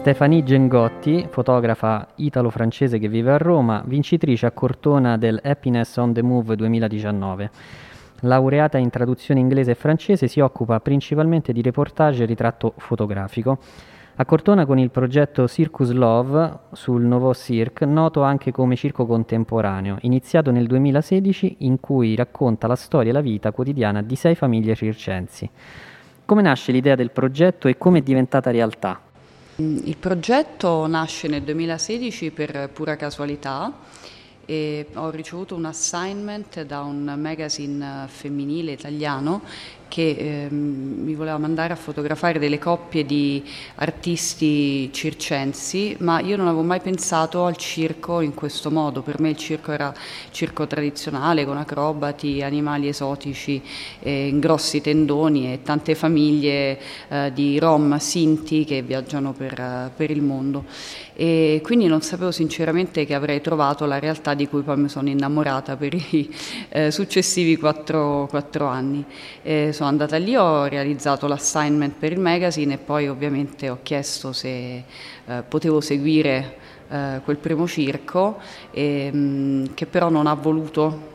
Stefanie Gengotti, fotografa italo-francese che vive a Roma, vincitrice a Cortona del Happiness on the Move 2019. Laureata in traduzione inglese e francese, si occupa principalmente di reportage e ritratto fotografico. A Cortona con il progetto Circus Love sul Nouveau Cirque, noto anche come circo contemporaneo, iniziato nel 2016 in cui racconta la storia e la vita quotidiana di sei famiglie circensi. Come nasce l'idea del progetto e come è diventata realtà? Il progetto nasce nel 2016 per pura casualità e ho ricevuto un assignment da un magazine femminile italiano che eh, mi voleva mandare a fotografare delle coppie di artisti circensi, ma io non avevo mai pensato al circo in questo modo. Per me il circo era circo tradizionale, con acrobati, animali esotici, eh, grossi tendoni e tante famiglie eh, di rom, sinti che viaggiano per, per il mondo. E quindi non sapevo sinceramente che avrei trovato la realtà di cui poi mi sono innamorata per i eh, successivi quattro, quattro anni. Eh, sono andata lì, ho realizzato l'assignment per il magazine e poi ovviamente ho chiesto se eh, potevo seguire eh, quel primo circo, e, mh, mm, che però non ha voluto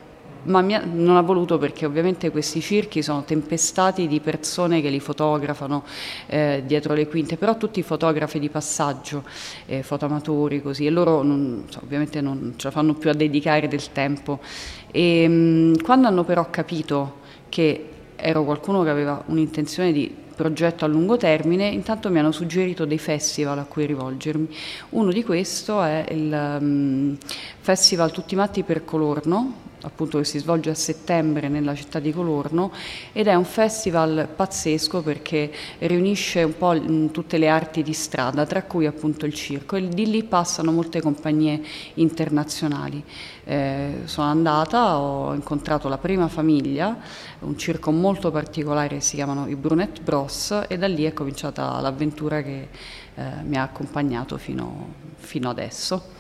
ma ha, non ha voluto perché ovviamente questi circhi sono tempestati di persone che li fotografano eh, dietro le quinte, però tutti fotografi di passaggio, eh, fotoamatori così, e loro non, ovviamente non ce la fanno più a dedicare del tempo. E, mh, quando hanno però capito che ero qualcuno che aveva un'intenzione di progetto a lungo termine, intanto mi hanno suggerito dei festival a cui rivolgermi. Uno di questi è il um, Festival Tutti Matti per Colorno, appunto che si svolge a settembre nella città di Colorno ed è un festival pazzesco perché riunisce un po' tutte le arti di strada, tra cui appunto il circo e di lì passano molte compagnie internazionali. Eh, sono andata, ho incontrato la prima famiglia, un circo molto particolare, si chiamano i Brunet Bros e da lì è cominciata l'avventura che eh, mi ha accompagnato fino, fino adesso.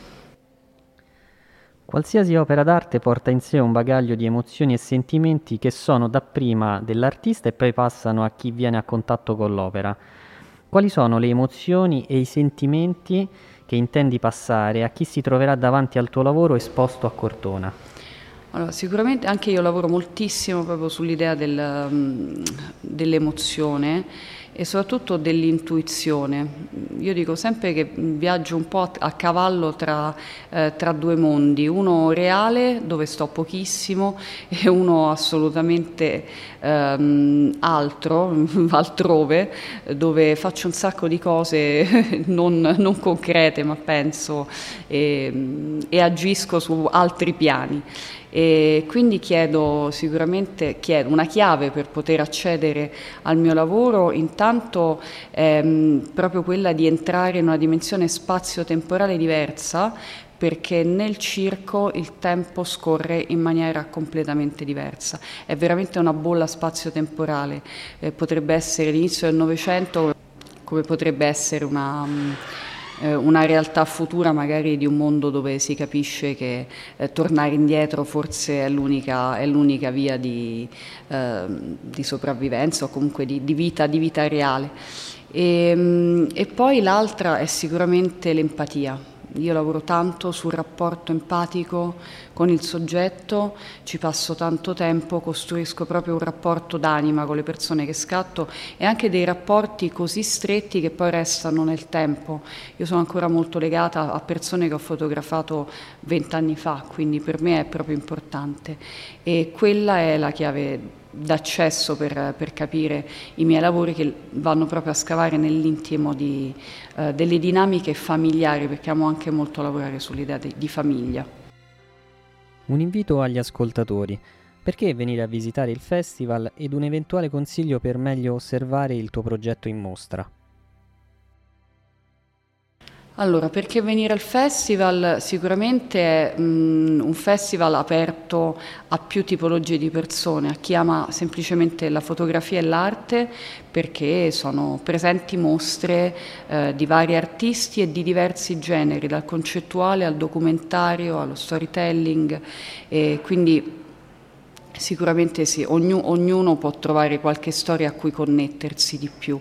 Qualsiasi opera d'arte porta in sé un bagaglio di emozioni e sentimenti che sono dapprima dell'artista e poi passano a chi viene a contatto con l'opera. Quali sono le emozioni e i sentimenti che intendi passare a chi si troverà davanti al tuo lavoro esposto a Cortona? Allora, sicuramente anche io lavoro moltissimo proprio sull'idea del, um, dell'emozione e soprattutto dell'intuizione. Io dico sempre che viaggio un po' a cavallo tra, eh, tra, due mondi, uno reale dove sto pochissimo e uno assolutamente ehm, altro, altrove, dove faccio un sacco di cose non, non concrete ma penso e, e agisco su altri piani. E quindi chiedo sicuramente chiedo una chiave per poter accedere al mio lavoro, intanto ehm, proprio quella di entrare in una dimensione spazio-temporale diversa, perché nel circo il tempo scorre in maniera completamente diversa. È veramente una bolla spazio-temporale, eh, potrebbe essere l'inizio del Novecento come potrebbe essere una eh, una realtà futura magari di un mondo dove si capisce che eh, tornare indietro forse è l'unica, è l'unica via di, eh, di, sopravvivenza o comunque di, di, vita, di vita, reale. E, ehm, e poi l'altra è sicuramente l'empatia io lavoro tanto sul rapporto empatico con il soggetto, ci passo tanto tempo, costruisco proprio un rapporto d'anima con le persone che scatto e anche dei rapporti così stretti che poi restano nel tempo. Io sono ancora molto legata a persone che ho fotografato vent'anni fa, quindi per me è proprio importante e quella è la chiave d'accesso per, per, capire i miei lavori che vanno proprio a scavare nell'intimo di, eh, delle dinamiche familiari, perché amo anche molto lavorare sull'idea di, di famiglia. Un invito agli ascoltatori. Perché venire a visitare il festival ed un eventuale consiglio per meglio osservare il tuo progetto in mostra? Allora, perché venire al festival? Sicuramente è mh, un festival aperto a più tipologie di persone, a chi ama semplicemente la fotografia e l'arte, perché sono presenti mostre eh, di vari artisti e di diversi generi, dal concettuale al documentario, allo storytelling, e quindi sicuramente sì, ognu- ognuno può trovare qualche storia a cui connettersi di più.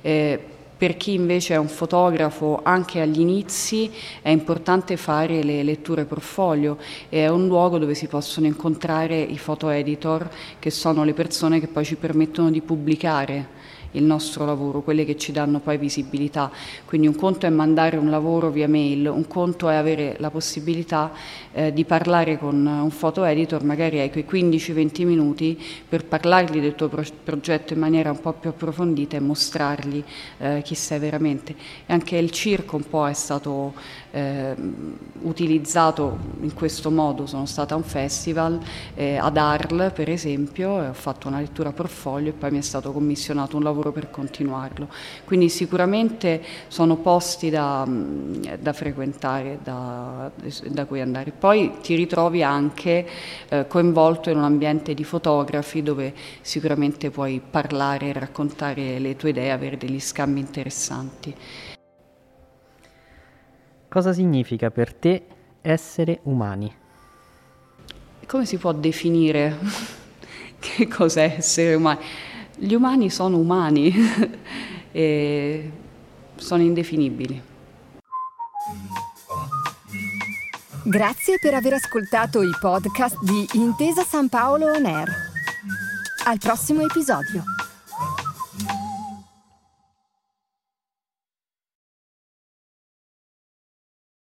Eh, per chi invece è un fotografo, anche agli inizi è importante fare le letture portfolio, è un luogo dove si possono incontrare i foto editor, che sono le persone che poi ci permettono di pubblicare il nostro lavoro, quelle che ci danno poi visibilità. Quindi un conto è mandare un lavoro via mail, un conto è avere la possibilità eh, di parlare con un foto editor, magari hai quei 15-20 minuti per parlargli del tuo pro- progetto in maniera un po' più approfondita e mostrargli eh, chi sei veramente. E anche il circo un po' è stato eh, utilizzato in questo modo, sono stata a un festival eh, ad Arles per esempio, ho fatto una lettura portfolio e poi mi è stato commissionato un lavoro per continuarlo. Quindi sicuramente sono posti da, da frequentare, da, da, cui andare. Poi ti ritrovi anche eh, coinvolto in un ambiente di fotografi dove sicuramente puoi parlare, raccontare le tue idee, avere degli scambi interessanti. Cosa significa per te essere umani? Come si può definire che cos'è essere umani? Gli umani sono umani e sono indefinibili. Grazie per aver ascoltato i podcast di Intesa San Paolo On Air. Al prossimo episodio.